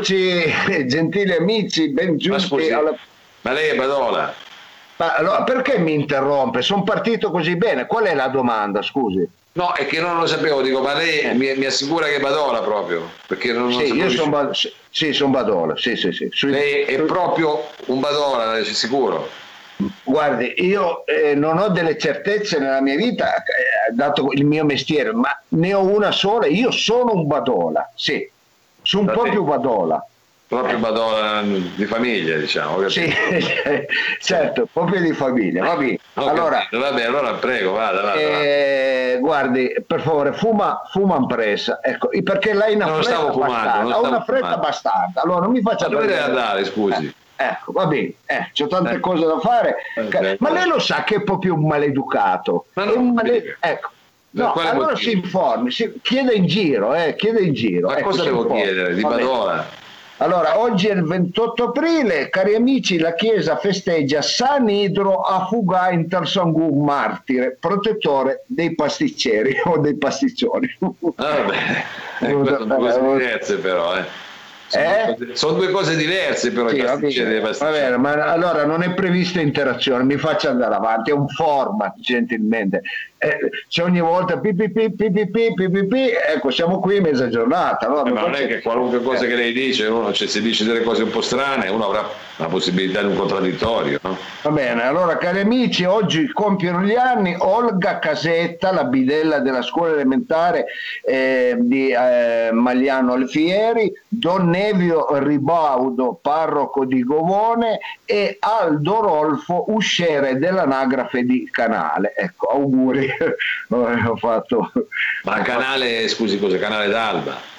eccoci, gentili amici, ben Ma giunti scusi, alla... ma lei è Badola? Ma allora, perché mi interrompe? Sono partito così bene. Qual è la domanda, scusi? No, è che non lo sapevo, dico, ma lei mi, mi assicura che è Badola proprio? Perché non, non Sì, io sono sì, sì, son Badola, sì, sì, sì. Sui- Lei è proprio un Badola, sicuro? Guardi, io eh, non ho delle certezze nella mia vita, eh, dato il mio mestiere, ma ne ho una sola, io sono un Badola, sì, sono Va proprio bene. Badola. Proprio Badola di famiglia, diciamo. Sì, certo, proprio di famiglia. Va bene. Ho Allora, vabbè, allora prego, vada, vada. vada. Eh, guardi, per favore, fuma, fuma in pressa. Ecco, perché lei ha una Non fretta fumando, bastarda. Ha una fretta bastarda. Allora non mi faccia Ma dove deve andare, scusi? Eh, ecco, va bene, eh, c'ho tante Eh. cose da fare. Eh, Ma eh. lei lo sa che è proprio un maleducato. Ma È non un male-. Ecco. No, allora motivo? si informi, si- chiede in giro, eh, chiede in giro. Ma Ecco, cosa devo informi. chiedere? Di. Badola? Allora, oggi è il 28 aprile, cari amici, la Chiesa festeggia San Idro a Fugà Intersangun martire, protettore dei pasticceri o dei pasticcioni. Ah, vabbè, eh, sono due cose diverse però, eh. Sono, Eh? due cose- sono due cose diverse però Sì, i pasticceri e pasticceri. bene, ma allora non è prevista interazione, mi faccia andare avanti, è un format gentilmente. Eh, se ogni volta pipipì, pipipì, pipipì, ecco siamo qui mezza giornata. allora Eh, ma non è che qualunque cosa Eh. che lei dice, uno, cioè, se dice delle cose un po' strane, uno avrà la possibilità di un contraddittorio, no? Va bene, allora cari amici, oggi compiono gli anni Olga Casetta, la bidella della scuola elementare eh, di eh, Magliano Alfieri, Don Nevio Ribaudo, parroco di Govone e Aldo Rolfo, usciere dell'anagrafe di Canale. Ecco, auguri, ho fatto... Ma canale, scusi cosa, canale d'Alba?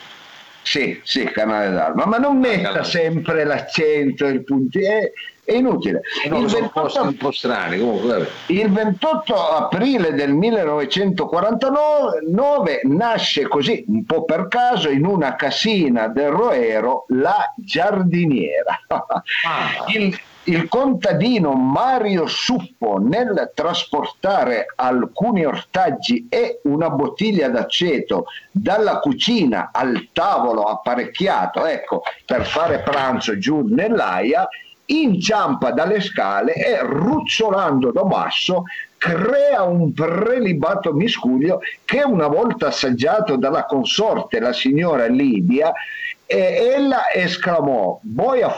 Sì, sì, Canale d'Alba, ma non metta Canale. sempre l'accento il puntino, è, è inutile. Eh, no, Il sono un po', 28 un po' strani, comunque. Il 28 aprile del 1949 nasce così, un po' per caso, in una casina del Roero, la giardiniera. Il, il contadino Mario Suppo nel trasportare alcuni ortaggi e una bottiglia d'aceto dalla cucina al tavolo apparecchiato, ecco, per fare pranzo giù nell'aia, inciampa dalle scale e ruzzolando da basso crea un prelibato miscuglio che una volta assaggiato dalla consorte, la signora Lidia, e ella esclamò boia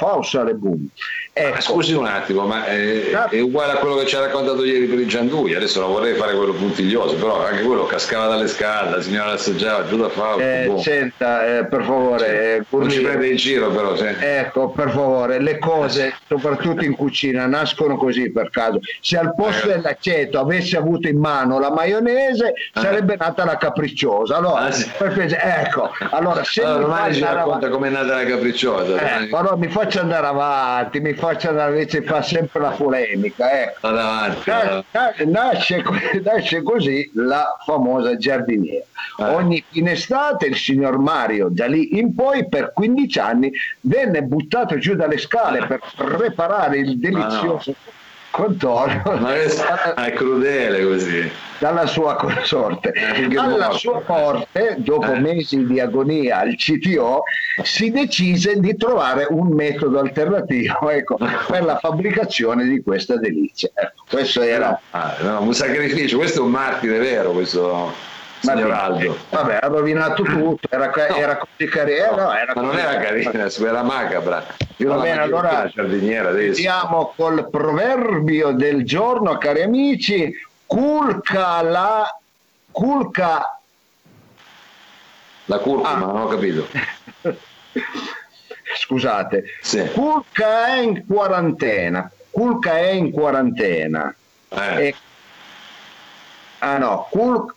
boom. Ma Ecco, scusi un attimo, ma eh, Certo. è uguale a quello che ci ha raccontato ieri per il Gianduia, adesso non vorrei fare quello puntiglioso, però anche quello cascava dalle scale, la signora assaggiava giù da fausto, eh, boh. senta, eh, per favore, eh, non ci prende in giro però, sì. Ecco, per favore, le cose, soprattutto in cucina, nascono così per caso. Se al posto Eh. dell'aceto avessi avuto in mano la maionese, sarebbe nata la capricciosa. Allora, Ah, sì. per ecco, allora se Allora, mi domani fa ci avanti, com'è nata la capricciosa. ecco, allora mi faccio andare avanti, mi faccio andare invece fa sempre la polemica. Vada avanti. Na- vada- na- Nasce, nasce così la famosa giardiniera. Eh. Ogni in estate il signor Mario, da lì in poi, per 15 anni, venne buttato giù dalle scale per preparare il delizioso contorno Ma questo è crudele così. dalla sua consorte. Alla sua morte, dopo Eh. mesi di agonia al CTO, si decise di trovare un metodo alternativo ecco, per la fabbricazione di questa delizia. Ecco, questo era Ah, no, un sacrificio, questo è un martire vero, questo signor Aldo. Vabbè, ha rovinato tutto, era, No. era così carina. No, no, era ma non era carina. era macabra. Io Va bene, allora giardiniera adesso. Andiamo col proverbio del giorno, cari amici. Culca la... Culca... La curcuma, Ah. non ho capito. Scusate. Sì. Culca è in quarantena. Culca è in quarantena. Eh, E- Ah no, Cul...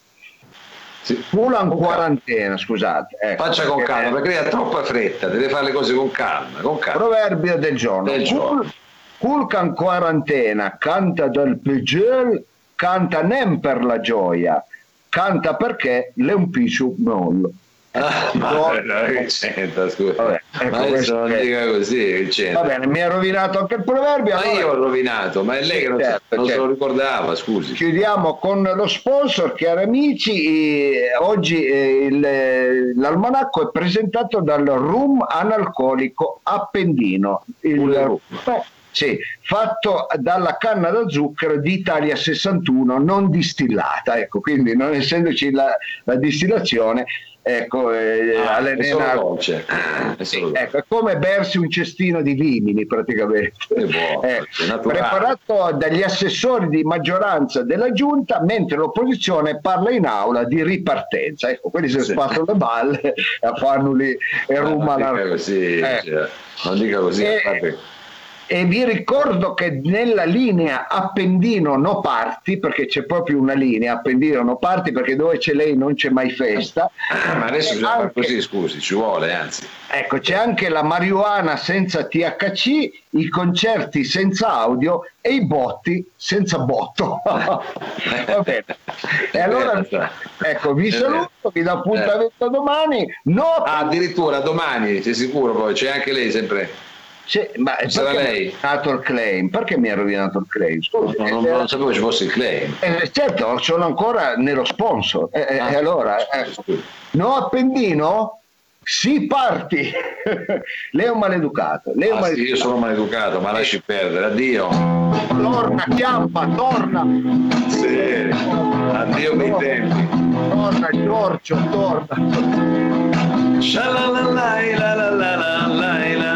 in quarantena, scusate. ecco, Faccia con calma, perché lei ha troppa fretta, deve fare le cose con calma, con calma. Proverbio del giorno. Del giorno. Cul- Culca in quarantena, canta dal peggior, canta nem per la gioia, canta perché l'è un piscio mollo. Ah, ma no, Vicenta, scusa. Vabbè, ecco, ma adesso non è... dica così. Va bene, mi ha rovinato anche il proverbio. Ma allora... io ho rovinato, ma è lei che non, certo, non certo. se lo ricordava, scusi. Chiudiamo con lo sponsor, cari amici. oggi eh, il, l'almanacco è presentato dal rum analcolico Appendino. Il, rum. Sì, fatto dalla canna da zucchero di Italia 61 non distillata, ecco, quindi non essendoci la, la distillazione ecco, eh, ah, Alena, dolce. È, sì, ecco, è come bersi un cestino di vimini praticamente. Buono, eh, preparato dagli assessori di maggioranza della giunta, mentre l'opposizione parla in aula di ripartenza. Ecco, quelli si sì. spassano le balle a farlo lì e rumano. Così, eh. cioè, non dica così, e, e vi ricordo che nella linea Appendino no parti, perché c'è proprio una linea Appendino no parti, perché dove c'è lei non c'è mai festa. Ah, ma adesso bisogna fare così, scusi, ci vuole, anzi. Ecco, c'è anche la marijuana senza THC, i concerti senza audio e i botti senza botto. Va bene. E allora, ecco, vi saluto, vi do appuntamento domani. No, ah, addirittura domani, sei sicuro poi? C'è anche lei sempre cioè, ma Sarà lei? Mi il claim? Perché mi ha rovinato il claim? Scusi, no, non, non, non, sapevo ci fosse il claim. Eh, certo, sono ancora nello sponsor. Eh, eh ah, eh, allora, no appendino? Si parti! lei è un maleducato. Lei è un ah, maleducato. Sì, io sono maleducato, ma lasci perdere. Addio. Torna, chiampa, torna. Sì. Addio bei tempi. Torna, Giorgio, torna. Shalalala, la la la la la la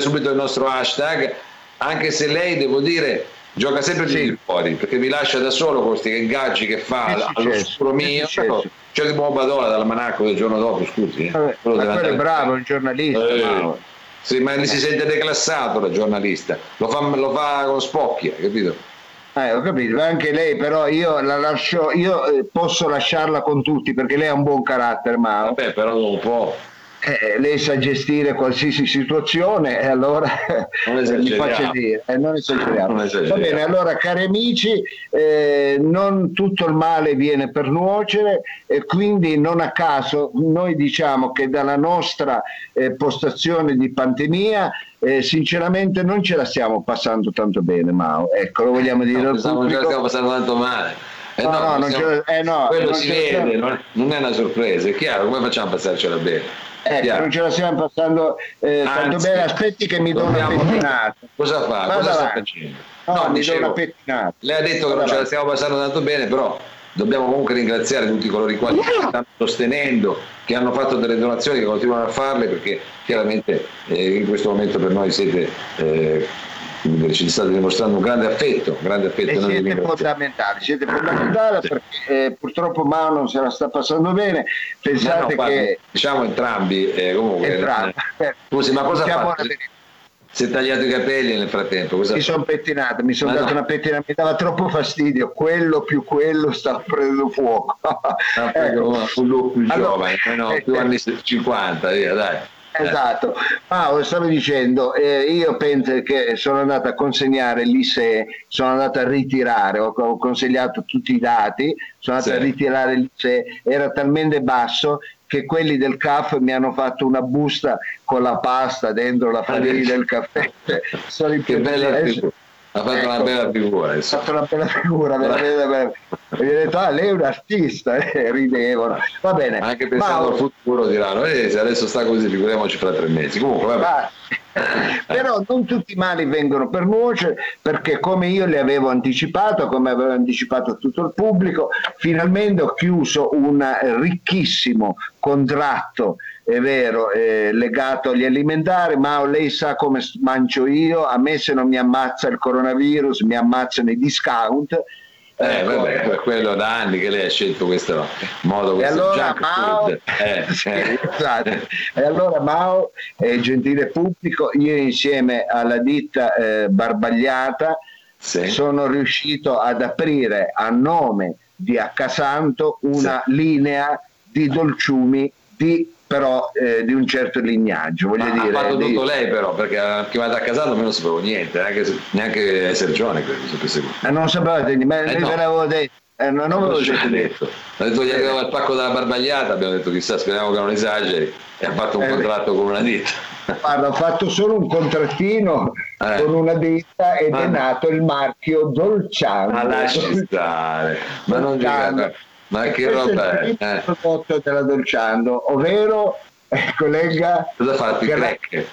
subito il nostro hashtag, anche se lei, devo dire, gioca sempre sì. di fuori, perché mi lascia da solo con questi ingaggi che fa all'oscuro mio. C'è il buon Badola dall'almanacco del giorno dopo, scusi. Eh. Vabbè, ma quello è bravo, un giornalista. Eh, sì, ma si sente declassato da giornalista, lo fa, lo fa con spocchia, capito? Eh, ho capito, anche lei però io la lascio, io eh, posso lasciarla con tutti perché lei ha un buon carattere, ma... Vabbè, però non può. Eh, lei sa gestire qualsiasi situazione e allora mi faccia dire eh, non esageriamo. non esageriamo. Va bene, allora cari amici, eh, non tutto il male viene per nuocere e quindi non a caso noi diciamo che dalla nostra eh, postazione di pandemia eh, sinceramente non ce la stiamo passando tanto bene Mao, ecco lo vogliamo dire no, al pubblico. Non ce la stiamo passando tanto male eh no, no, non siamo... eh no, quello si vede, non è una sorpresa, è chiaro, come facciamo a passarcela bene? Ecco, non ce la stiamo passando eh, tanto bene, aspetti che mi do una pettinata. Cosa fa? Cosa, Cosa sta facendo? No, no mi dicevo, do una pettinata. Lei ha detto che non ce la stiamo passando tanto bene, però dobbiamo comunque ringraziare tutti coloro i quali ci stanno sostenendo, che hanno fatto delle donazioni, che continuano a farle, perché chiaramente eh, in questo momento per noi siete eh, ci state dimostrando un grande affetto, un grande affetto e siete fondamentali, siete fondamentali perché eh, purtroppo Mao non se la sta passando bene, pensate no, no, che... Diciamo entrambi, eh, comunque... Entrambi. Eh, scusi, ma cosa diciamo fa? Si è tagliato i capelli nel frattempo? Cosa mi sono pettinato, mi sono dato no. una pettina, mi dava troppo fastidio, quello più quello sta prendendo fuoco. No, ecco. più, più allora, giovane, no, più eh, anni 50, via, dai. Esatto, Paolo stavo dicendo, eh, io penso che sono andato a consegnare l'ISE, sono andato a ritirare, ho, ho consegnato tutti i dati, sono andato sì. a ritirare l'ISE, era talmente basso che quelli del CAF mi hanno fatto una busta con la pasta dentro la farina del caffè. Sono che bella figura. Ha fatto ecco, una bella figura. Ha fatto una bella figura, veramente E gli ho detto, ah, lei è un artista, e ridevano. Va bene. Anche pensando Ma... al futuro diranno, eh, se adesso sta così, figuriamoci fra tre mesi. Comunque, vabbè. Però non tutti i mali vengono per nuocere perché come io le avevo anticipato, come avevo anticipato tutto il pubblico, finalmente ho chiuso un ricchissimo contratto è vero, è legato agli alimentari, ma lei sa come mangio io, a me se non mi ammazza il coronavirus mi ammazzano i discount eh, ecco. vabbè, per quello da anni che lei ha scelto questo modo, questo e allora, Mao, eh, eh. Esatto. e allora Mao, eh, gentile pubblico, io insieme alla ditta eh, Barbagliata sì. sono riuscito ad aprire a nome di Accasanto una sì. linea di dolciumi di però eh, di un certo lignaggio. Voglio Ma dire, ha fatto di... tutto lei però, perché chiamata a casa non sapevo niente, neanche, neanche Sergione credo. Eh, non sapevate, ma eh, no. ve l'avevo detto. Eh, non, me lo detto. detto. Ha detto gli arrivava il pacco della barbagliata, abbiamo detto chissà, speriamo che non esageri, e ha fatto un eh, contratto con una ditta. Guarda, ho fatto solo un contrattino eh. con una ditta ed ma... è nato il marchio Dolciano. Ma lasci stare, ma non giocare ma che roba è? Il prodotto eh. della Dolciando, ovvero, eh, collega... Cosa fate? I crack?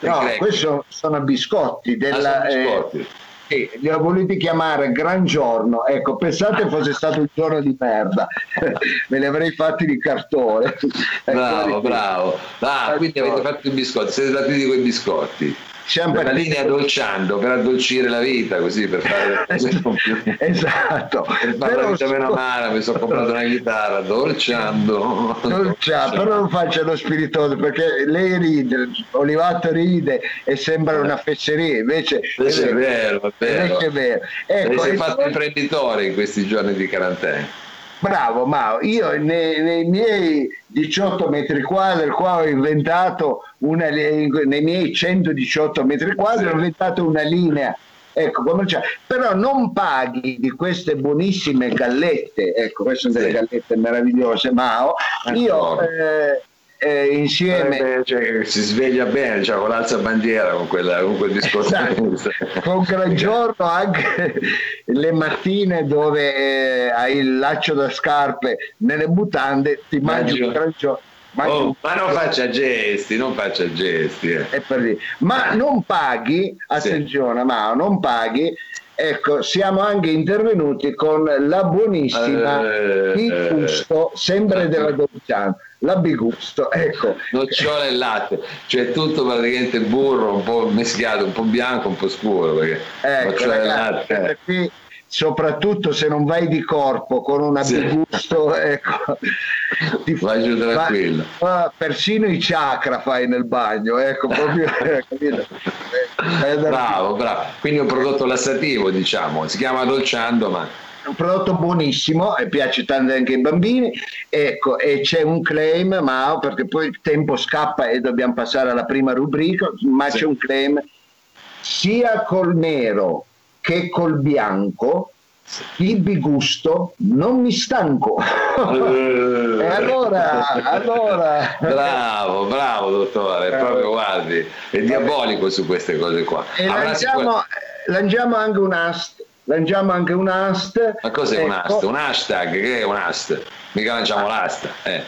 No, questi sono, biscotti della... Ah, sono biscotti. Eh, sì, li ho voluti chiamare Gran Giorno. Ecco, pensate fosse stato un giorno di merda, me li avrei fatti di cartone. Bravo, bravo. Ah, quindi avete fatto i biscotti, siete stati di quei biscotti. Siamo la linea dolciando per addolcire la vita così per fare esatto. Per fare la vita meno male mi sono comprato una chitarra dolciando. Dolciando però non faccia lo spiritoso perché lei ride Olivato ride e sembra una fesseria invece, invece è vero è vero, è vero. Ecco, si è fatto imprenditore in questi giorni di quarantena Bravo Mao, io nei, nei, miei 18 metri quadri, qua ho inventato una, nei miei 118 metri quadri, ho inventato una linea. Ecco, commerciale, però non paghi di queste buonissime gallette, ecco, queste sono delle gallette meravigliose, Mao, io eh, eh, insieme eh, cioè, si sveglia bene cioè, con l'alza bandiera con, quella, con quel discorso esatto. con gran giorno anche le mattine dove eh, hai il laccio da scarpe nelle mutande ti mangi un gran giorno Oh, ma non faccia gesti, non faccia gesti. Eh. Ma non paghi, attenzione, sì. ma non paghi Ecco, siamo anche intervenuti con la buonissima eh, Bigusto, sempre della Dolciano, la Bigusto, ecco. Nocciole e latte, cioè tutto praticamente burro, un po' mischiato, un po' bianco, un po' scuro, perché ecco, nocciole e latte. Qui soprattutto se non vai di corpo con un abigusto, sì. ecco, ti vai giù tranquillo. Fa, persino i chakra fai nel bagno, ecco, proprio, eh, bravo, bravo. Quindi è un prodotto lassativo, diciamo, si chiama dolciando, ma un prodotto buonissimo e piace tanto anche ai bambini. Ecco e c'è un claim ma perché poi il tempo scappa e dobbiamo passare alla prima rubrica ma sì. c'è un claim. Sia col nero che col bianco il bigusto non mi stanco. Uh, e allora, allora. Bravo bravo dottore. Proprio guardi è diabolico su queste cose qua. E lanciamo, lanciamo anche un ast lanciamo anche un ast ma cos'è ecco. un ast? un hashtag che è un ast? mica lanciamo l'asta eh.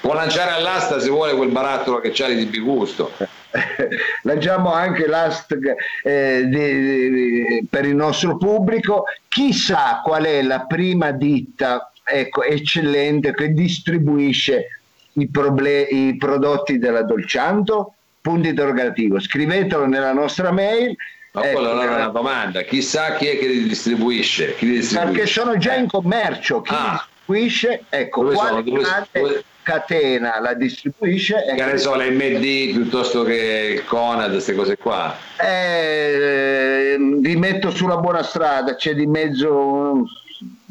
può lanciare all'asta se vuole quel barattolo che c'ha di bigusto lanciamo anche l'ast eh, di, di, per il nostro pubblico. Chissà qual è la prima ditta ecco, eccellente che distribuisce i, proble- i prodotti della Dolcianto? Punto interrogativo. Scrivetelo nella nostra mail. Ma ecco, allora è una domanda, chissà chi è che li distribuisce? Chi li distribuisce? Perché sono già in commercio, chi ah. distribuisce, ecco, dove quale sono, dove, dove, catena la distribuisce. Che ne so, l'MD piuttosto che il Conad, queste cose qua. Eh, vi metto sulla buona strada, c'è di mezzo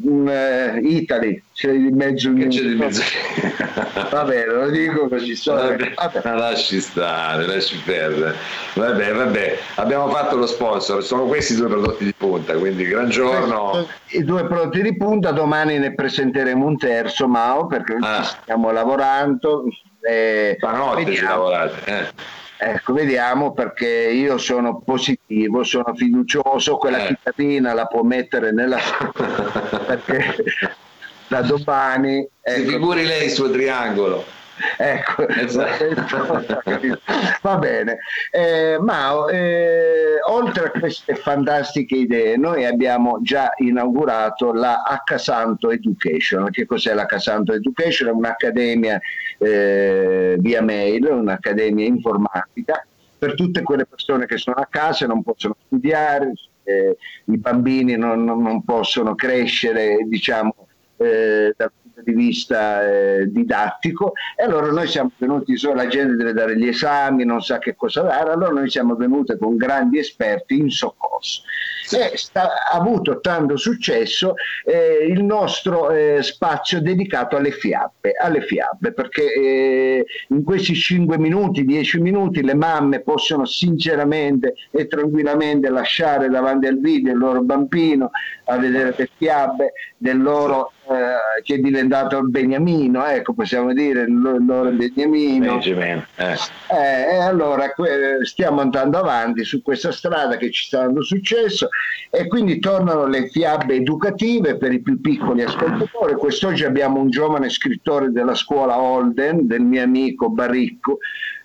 un uh, Italy c'è di mezzo che c'è di mezzo vabbè lo dico così vabbè, vabbè. lasci stare lasci perdere. Vabbè vabbè abbiamo fatto lo sponsor sono questi due prodotti di punta quindi gran giorno. I due prodotti di punta domani ne presenteremo un terzo Mao perché ah. stiamo lavorando eh, stanotte ci lavorate eh Ecco, vediamo perché io sono positivo, sono fiducioso, quella eh. chitarrina la può mettere nella perché da domani... Ecco, si figuri lei il suo triangolo. Ecco, esatto. va bene. Eh, Mao, eh, oltre a queste fantastiche idee, noi abbiamo già inaugurato la H Education. Che cos'è la H Education? È un'accademia eh, via mail, un'accademia informatica per tutte quelle persone che sono a casa e non possono studiare, eh, i bambini non, non possono crescere, diciamo, eh, dal di vista eh, didattico e allora noi siamo venuti, so, la gente deve dare gli esami, non sa che cosa dare, allora noi siamo venuti con grandi esperti in soccorso. E sta, ha avuto tanto successo eh, il nostro eh, spazio dedicato alle fiabe, alle fiabe perché eh, in questi 5 minuti, 10 minuti le mamme possono sinceramente e tranquillamente lasciare davanti al video il loro bambino a vedere le fiabe del loro eh, che è diventato beniamino, ecco possiamo dire il loro beniamino. Benjamin, eh. Eh, e allora stiamo andando avanti su questa strada che ci sta dando successo e quindi tornano le fiabe educative per i più piccoli ascoltatori. Quest'oggi abbiamo un giovane scrittore della scuola Holden, del mio amico Baricco,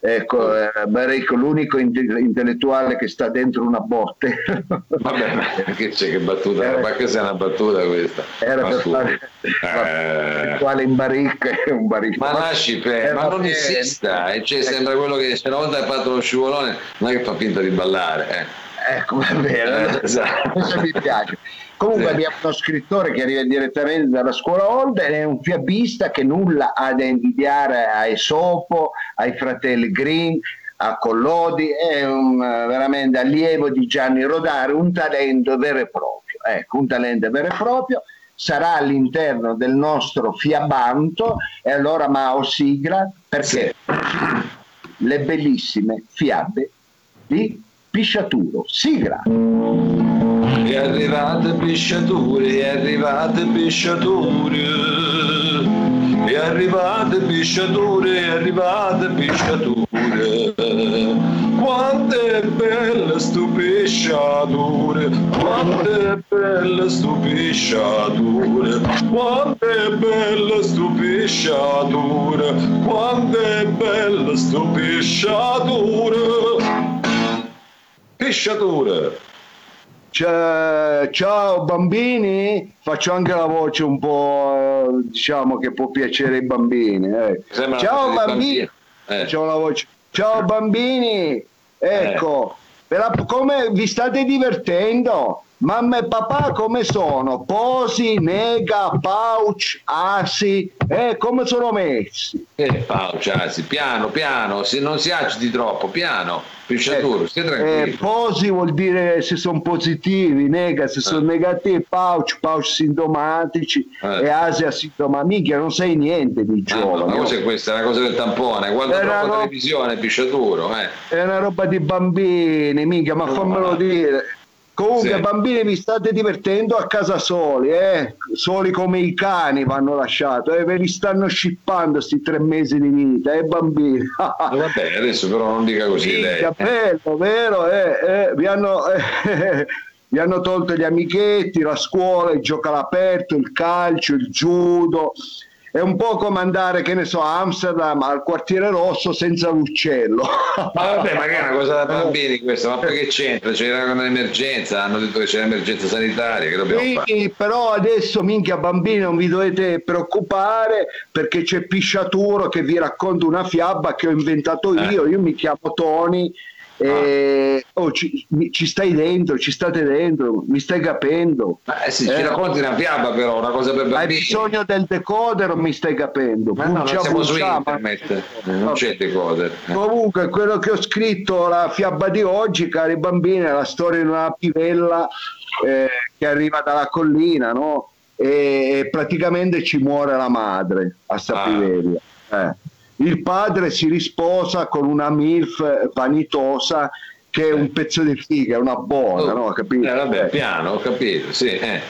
ecco, eh, Baricco l'unico intellettuale che sta dentro una botte. Vabbè, che c'è che battuta, era, ma che sia una battuta questa? Era ma per fare eh... quale in baricco è un baricco. Ma lasci per, ma non insista, eh, cioè, sembra quello che se una volta hai fatto lo scivolone non è che fa finta di ballare. Eh. Ecco, va bene, esatto. questo mi piace. Comunque abbiamo uno scrittore che arriva direttamente dalla scuola Holden, è un fiabista che nulla ha da invidiare a Esopo, ai fratelli Green, a Collodi, è un, veramente allievo di Gianni Rodari, un talento vero e proprio. Ecco, un talento vero e proprio sarà all'interno del nostro fiabanto e allora Mao sigla perché sì. le bellissime fiabe di Pisciaturo. Sigla. È arrivate pisciature, è arrivate pisciature. È arrivate pisciature, è arrivate pisciature. Quante belle stupisciature, quante belle stupisciature, quante belle stupisciature, quante belle stupisciature. Pesciatore. Ciao, ciao bambini, faccio anche la voce un po' diciamo che può piacere ai bambini. Eh. Ciao bambini, eh. voce. ciao bambini, ecco, eh. come vi state divertendo? Mamma e papà come sono? Posi, nega, pouch, asi, eh, come sono messi? Eh, pouch, asi, piano, piano, se non si agiti troppo, piano, pisciaturo, eh, stia tranquillo. Eh, posi vuol dire se sono positivi, nega se sono eh. negativi, pouch, pouch sintomatici eh. e asi asintomatici, mica non sai niente di giovane. Ah, ma cosa è questa? È una cosa del tampone, guarda troppo roba... televisione, pisciaturo, eh. È una roba di bambini, mica, ma no, fammelo ma... dire Comunque, sì. bambini, vi state divertendo a casa soli, eh? soli come i cani vanno lasciati, eh? ve li stanno scippando questi tre mesi di vita, eh, bambini. Eh, vabbè, adesso però non dica così sì, lei. bello, vero? Eh, eh, vi, hanno, vi hanno tolto gli amichetti, la scuola, il gioco all'aperto, il calcio, il judo è un po' come andare, che ne so, a Amsterdam al quartiere rosso senza l'uccello. Ma vabbè, ma che è una cosa da bambini questa, ma poi che c'entra? C'era un'emergenza, hanno detto che c'è un'emergenza sanitaria, che dobbiamo sì, fare? però adesso minchia bambini non vi dovete preoccupare perché c'è Pisciaturo che vi racconta una fiaba che ho inventato eh. io, io mi chiamo Tony e, ah. oh, ci, ci, stai dentro, ci state dentro, mi stai capendo. Eh sì, eh, ci racconti una fiaba però, una cosa per bambini. Hai bisogno del decoder o mi stai capendo? Ma no, non siamo su internet, eh, non no. c'è decoder. Eh. Comunque quello che ho scritto, la fiaba di oggi, cari bambini, è la storia di una pivella eh, che arriva dalla collina, no? E praticamente ci muore la madre a Sapivella. Ah. Eh il padre si risposa con una MILF vanitosa che è un pezzo di figa, una buona, oh, no? Capito? Eh, vabbè, piano, ho capito, sì. Eh.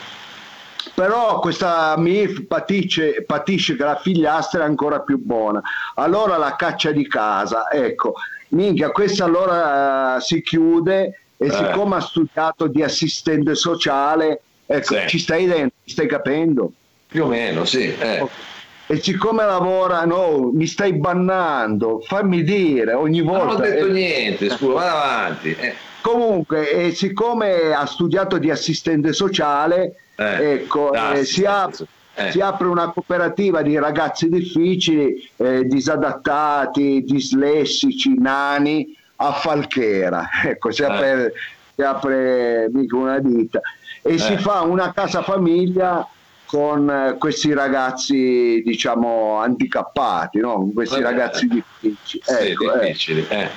Però questa MILF patisce, patisce che la figliastra è ancora più buona. Allora la caccia di casa, ecco, minchia, questa allora uh, si chiude e eh. siccome ha studiato di assistente sociale, ecco, sì. ci stai dentro, ci stai capendo? Più o meno, sì. Eh. Okay e siccome lavora, no, mi stai bannando, fammi dire ogni volta. Non ho detto eh, niente, scusa, vado avanti. Eh. Comunque, eh, siccome ha studiato di assistente sociale, eh, ecco, eh, si, ap- eh. si, apre una cooperativa di ragazzi difficili, disadattati, dislessici, nani a Falchera. Ecco, si apre, si apre mica una ditta e si fa una casa famiglia con eh, questi ragazzi diciamo handicappati, no? questi Vabbè, ragazzi difficili. Sì, ecco, eh. difficili eh.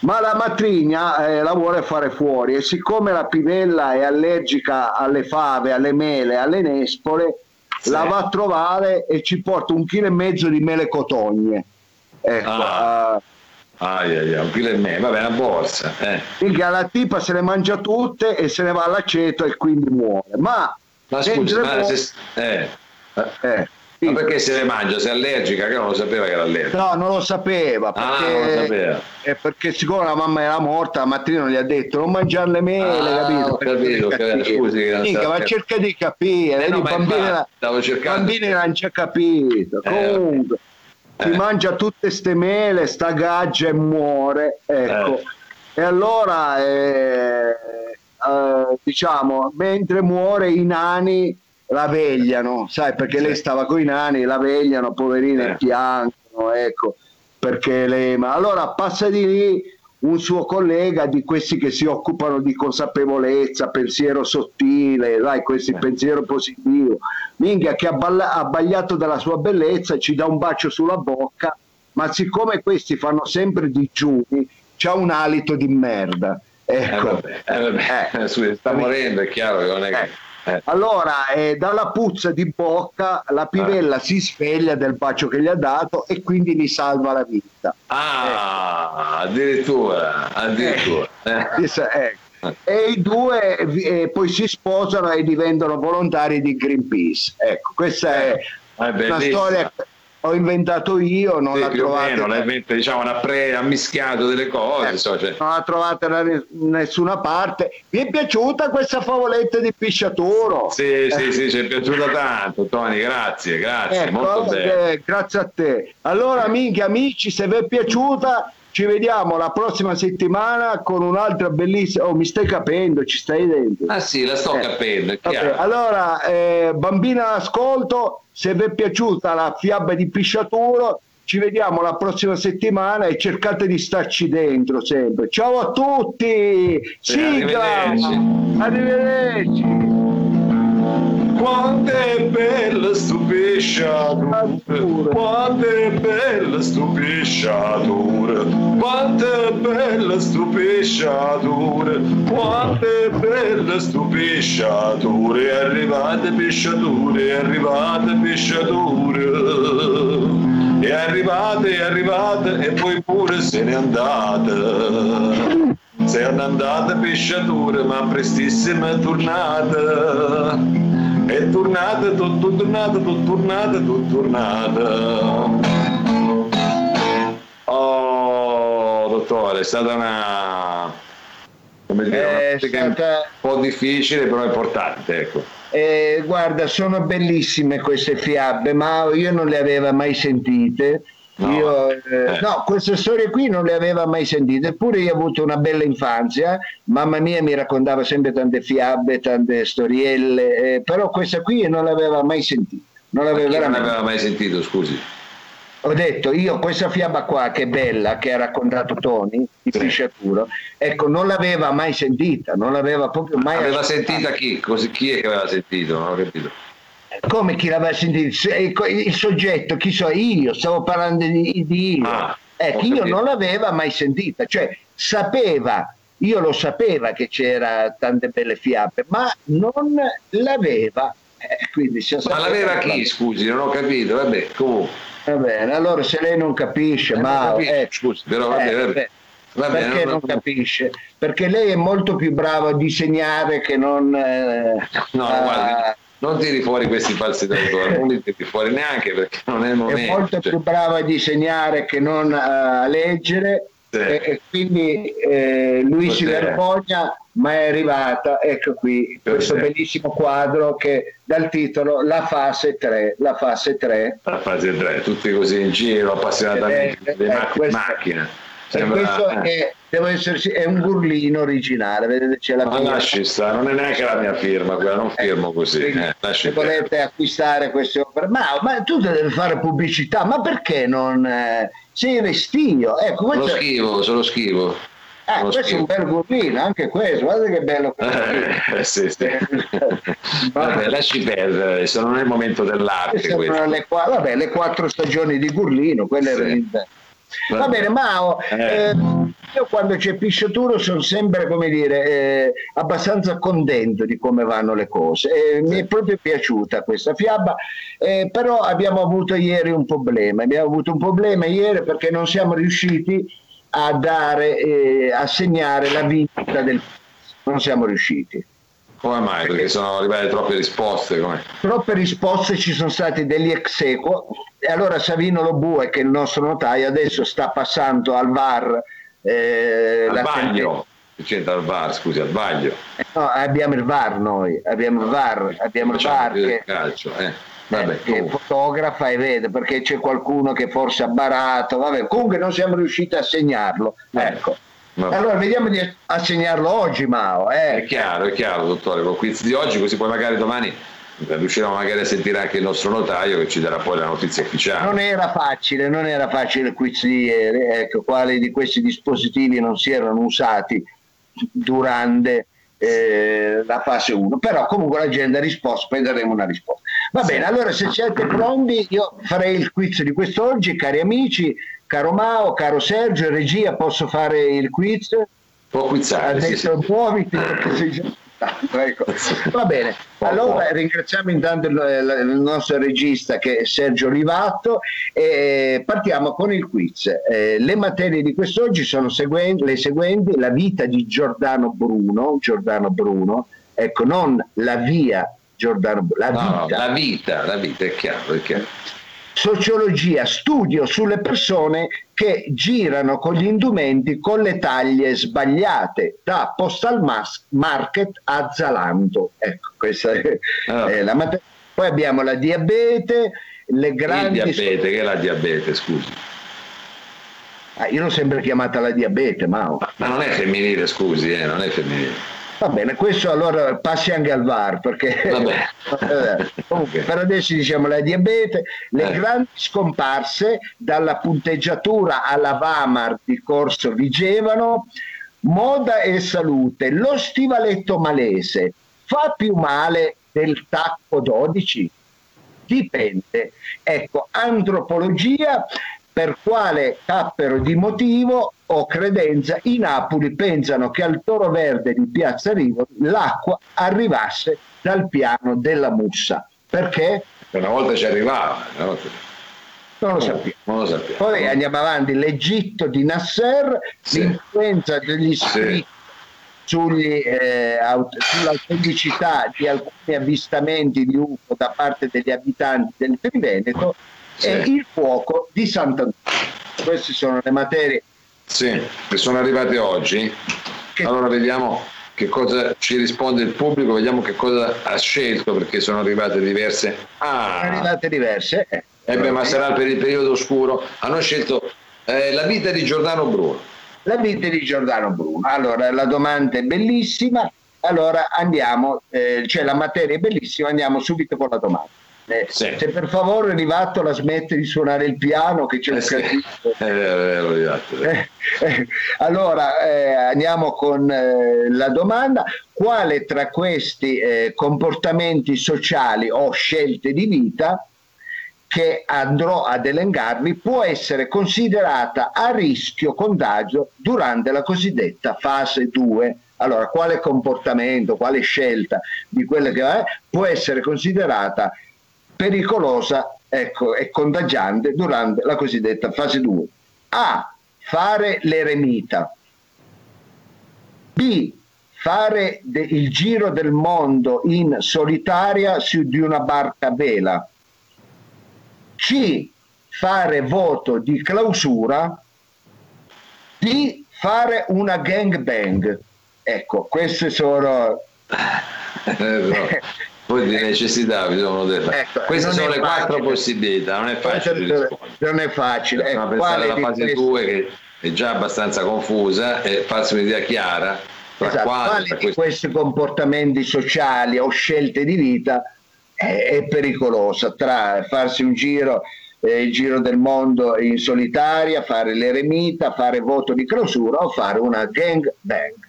Ma la matrigna eh, la vuole fare fuori e siccome la pivella è allergica alle fave, alle mele, alle nespole, sì. la va a trovare e ci porta un chilo e mezzo di mele cotogne. Ecco, ah. Ah, yeah, yeah, un chilo e mezzo, vabbè, una borsa. Eh. la tipa se le mangia tutte e se ne va all'aceto e quindi muore. Ma ma scusa, ma se, eh, eh, sì. ma perché se le mangia? Se è allergica? Che non lo sapeva che era allergica? No, non lo sapeva. Perché, ah, non lo sapeva. Eh, perché siccome la mamma era morta, la mattina gli ha detto non mangiare le mele, ah, capito? capito che, scusi, che Mica, ma cerca di capire, eh, no, i bambini, non ci ha capito. Eh, Comunque, si eh. mangia tutte ste mele, sta gaggia e muore. Ecco. Eh. E allora eh, eh, diciamo, mentre muore i nani la vegliano, sai, perché lei stava con i nani, la vegliano, poverina, e piangono, ecco, perché lei... Ma allora passa di lì un suo collega di questi che si occupano di consapevolezza, pensiero sottile, dai, questi eh. pensiero positivo, minchia che ha abbagliato dalla sua bellezza, ci dà un bacio sulla bocca, ma siccome questi fanno sempre digiuni, c'ha un alito di merda. Ecco. Eh, vabbè, eh, vabbè. sta morendo, è chiaro che non è che... Eh. Eh. Allora, eh, dalla puzza di bocca la pivella ah. si sveglia del bacio che gli ha dato e quindi gli salva la vita. Ah, addirittura, addirittura. Eh. E i due poi si sposano e diventano volontari di Greenpeace. Ecco, questa è una storia ho inventato io, non sì, la trovate. Meno, inventa, diciamo, una pre, ha mischiato delle cose. Eh, so, cioè. Non la trovate da nessuna parte. Vi è piaciuta questa favoletta di pisciaturo? Sì, eh. sì, sì, ci è piaciuta tanto, Tony, grazie, grazie, ecco, molto bene. Eh, grazie a te. Allora, amiche, amici, se vi è piaciuta ci vediamo la prossima settimana con un'altra bellissima. Oh, mi stai capendo, ci stai dentro. Ah sì, la sto eh. capendo. Allora, eh, bambina ascolto, se vi è piaciuta la fiaba di Pisciaturo, ci vediamo la prossima settimana e cercate di starci dentro sempre. Ciao a tutti! Sigla! Arrivederci! Arrivederci. Quanto è bella sto pesciatura, quanto è bella sto pesciatura, quanto è bella sto pesciatura, quanto è bella sto pesciatura, è arrivata pesciatura, è arrivata pesciatura, è arrivata e poi pure se n'è andata. Se andata pesciatura ma prestissimo è tornata è tornata, tutto tornato, tutto tornato, tutto tornato. Oh, dottore, è stata una, come dire, una stata... un po' difficile, però importante, ecco. Eh, guarda, sono bellissime queste fiabe, ma io non le avevo mai sentite No, io, eh, eh. no, queste storie qui non le aveva mai sentite, eppure io ho avuto una bella infanzia, mamma mia mi raccontava sempre tante fiabe, tante storielle, eh, però questa qui non l'aveva mai sentita. Non l'aveva, non aveva mai sentito, scusi? Ho detto, io questa fiaba qua che è bella, che ha raccontato Tony, di sì. Pisciaturo, ecco, non l'aveva mai sentita, non l'aveva proprio mai Aveva ascoltata. sentita chi? Così, chi è che aveva sentito? Non ho capito come chi l'aveva sentito? Il soggetto, chi so io, stavo parlando di, di io. Ah, ecco, io non l'aveva mai sentita, cioè sapeva, io lo sapeva che c'era tante belle fiabe, ma non l'aveva. Eh, quindi ma l'aveva chi, scusi, non ho capito, vabbè, comunque. Va bene, allora se lei non capisce, eh, ma... Capisce, eh, scusi, però vabbè, eh, vabbè. Va perché non, non, capisce? Perché lei è molto più brava a disegnare che non... Eh, no, a... non tiri fuori questi falsi dottore, non li tiri fuori neanche perché non è il momento. È molto cioè. più bravo a disegnare che non a leggere. Sì. e, e, quindi eh, lui Cos'è? si vergogna ma è arrivata, ecco qui, Cos'è? questo bellissimo quadro che dal titolo La fase 3, la fase 3. La fase 3, tutti così in giro, appassionatamente, le eh, macchine. Sembra... questo è, devo esserci, è un burlino originale, vedete c'è la ma lasci sta, non è neanche la mia firma, quella non eh, firmo così. Eh, se volete acquistare queste opere, ma, ma, tu devi fare pubblicità, ma perché non eh, sei restio? Ecco, questo... Lo schivo, solo schivo. Ah, questo schivo. è un bel burlino, anche questo, guardate che bello. Eh, sì, sì. vabbè, lasci perdere, adesso non è il momento dell'arte. Le, vabbè, le quattro stagioni di Gurlino, quelle sì. erano Va bene, Mao, eh. Eh, io quando c'è Pisciaturo sono sempre, come dire, eh, abbastanza contento di come vanno le cose. Eh, mi è proprio piaciuta questa fiaba, eh, però abbiamo avuto ieri un problema. Abbiamo avuto un problema ieri perché non siamo riusciti a dare, eh, a segnare la vita del... Non siamo riusciti. Come mai? Perché sono arrivate troppe risposte? Com'è? Troppe risposte, ci sono stati degli ex equo e allora Savino Lobue, che è il nostro notaio, adesso sta passando al VAR. Eh, al vaglio, che c'entra il VAR, scusi, al vaglio. Eh, no, abbiamo il VAR noi, abbiamo il VAR, abbiamo il VAR che, calcio, eh. Vabbè, eh, che fotografa e vede perché c'è qualcuno che forse ha barato, vabbè, comunque non siamo riusciti a segnarlo. Eh. Ecco. Vabbè. Allora vediamo di assegnarlo oggi, Mao. Eh. È chiaro, è chiaro, dottore, con quiz di oggi, così poi magari domani riusciremo magari a sentire anche il nostro notaio che ci darà poi la notizia ufficiale. Non era facile, non era facile il quiz di ieri, ecco, quali di questi dispositivi non si erano usati durante eh, la fase 1, però comunque la gente ha risposto, poi daremo una risposta. Va bene, allora se siete pronti io farei il quiz di quest'oggi, cari amici, caro Mao, caro Sergio, regia, posso fare il quiz? Può quizzare. Ha detto sì, sì. muoviti perché sei già ecco. Va bene, allora ringraziamo intanto il, il, nostro regista che è Sergio Rivatto e partiamo con il quiz. Eh, le materie di quest'oggi sono seguen- le seguenti, la vita di Giordano Bruno, Giordano Bruno, ecco, non la via Giordano Bruno, la no, vita. la vita, la vita, è chiaro, è chiaro sociologia, studio sulle persone che girano con gli indumenti con le taglie sbagliate, da Postal Market a Zalando. Ecco, questa è, oh. è la materia. Poi abbiamo la diabete, le grandi... Il diabete, che è la diabete, scusi? Ah, io l'ho sempre chiamata la diabete, Mao. Ma, ma non è femminile, scusi, eh, non è femminile. Va bene, questo allora passi anche al VAR perché comunque, per adesso diciamo la diabete, le eh. grandi scomparse dalla punteggiatura alla Vamar di Corso Vigevano, moda e salute, lo stivaletto malese fa più male del tacco 12? Dipende. Ecco, antropologia per quale cappero di motivo o credenza i Napoli pensano che al Toro Verde di Piazza Rivoli l'acqua arrivasse dal piano della Mussa. Perché? Una volta ci arrivava. Non lo, sappiamo. non lo sappiamo. Poi andiamo avanti, l'Egitto di Nasser, sì. l'influenza degli scritti sì. sugli, eh, aut- sull'autenticità di alcuni avvistamenti di UFO da parte degli abitanti del Triveneto sì. e il fuoco di Sant'Antonio. Queste sono le materie. Sì, che sono arrivate oggi. Allora vediamo che cosa ci risponde il pubblico, vediamo che cosa ha scelto perché sono arrivate diverse. Ah, sono arrivate diverse. Eh, eh beh, ma sarà per il periodo oscuro. Hanno scelto eh, la vita di Giordano Bruno. La vita di Giordano Bruno. Allora, la domanda è bellissima. Allora andiamo, eh, cioè la materia è bellissima, andiamo subito con la domanda. Eh, sì. Se per favore Rivatto la smette di suonare il piano che c'è eh, un sì. eh, eh, allora eh, andiamo con eh, la domanda quale tra questi comportamenti sociali o scelte di vita che andrò ad elencarvi può essere considerata a rischio contagio durante la cosiddetta fase 2 allora quale comportamento quale scelta di quelle che è può essere considerata pericolosa ecco, e contagiante durante la cosiddetta fase 2. A. Fare l'eremita. B. Fare de- il giro del mondo in solitaria su di una barca a vela. C. Fare voto di clausura. di fare una gang bang. Ecco, queste sono... Eh, poi di necessità bisogna delle... Ecco, Queste sono le quattro possibilità, non è facile. Non è facile. Bisogna pensare alla fase 2 che è già abbastanza confusa e farsi un'idea chiara. Esatto. Quale di questi... questi comportamenti sociali o scelte di vita è, è pericolosa tra farsi un giro eh, il giro del mondo in solitaria, fare l'eremita, fare voto di clausura o fare una gang bang.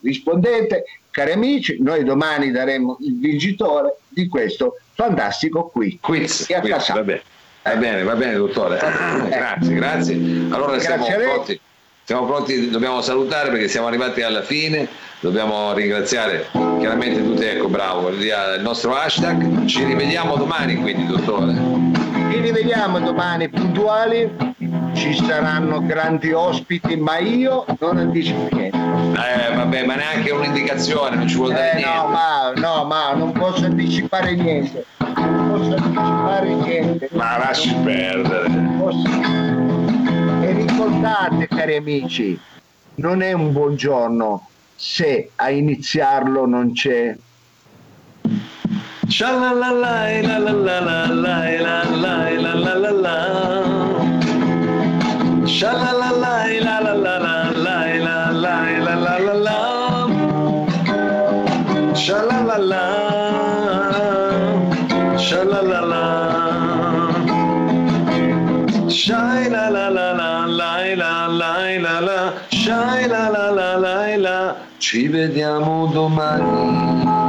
Rispondete, cari amici, noi domani daremo il vincitore di questo fantastico quiz. Quiz, quiz va, bene. va bene, va bene, dottore. Eh. Grazie, grazie. Allora grazie siamo pronti. Siamo pronti, dobbiamo salutare perché siamo arrivati alla fine, dobbiamo ringraziare chiaramente tutti, ecco bravo, il nostro hashtag, ci rivediamo domani quindi dottore. Ci rivediamo domani puntuali, ci saranno grandi ospiti, ma io non anticipo niente. Eh vabbè, ma neanche un'indicazione, non ci vuol dire eh, niente. No, ma, no, ma non posso anticipare niente. Non posso anticipare niente. Ma lasci perdere. Posso... E ricordate, cari amici, non è un buon giorno se a iniziarlo non c'è Sha Ci vediamo domani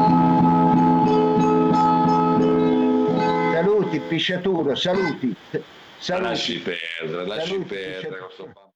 Pisciaturo, saluti. saluti. Lasci perdere, lasci saluti, perdere.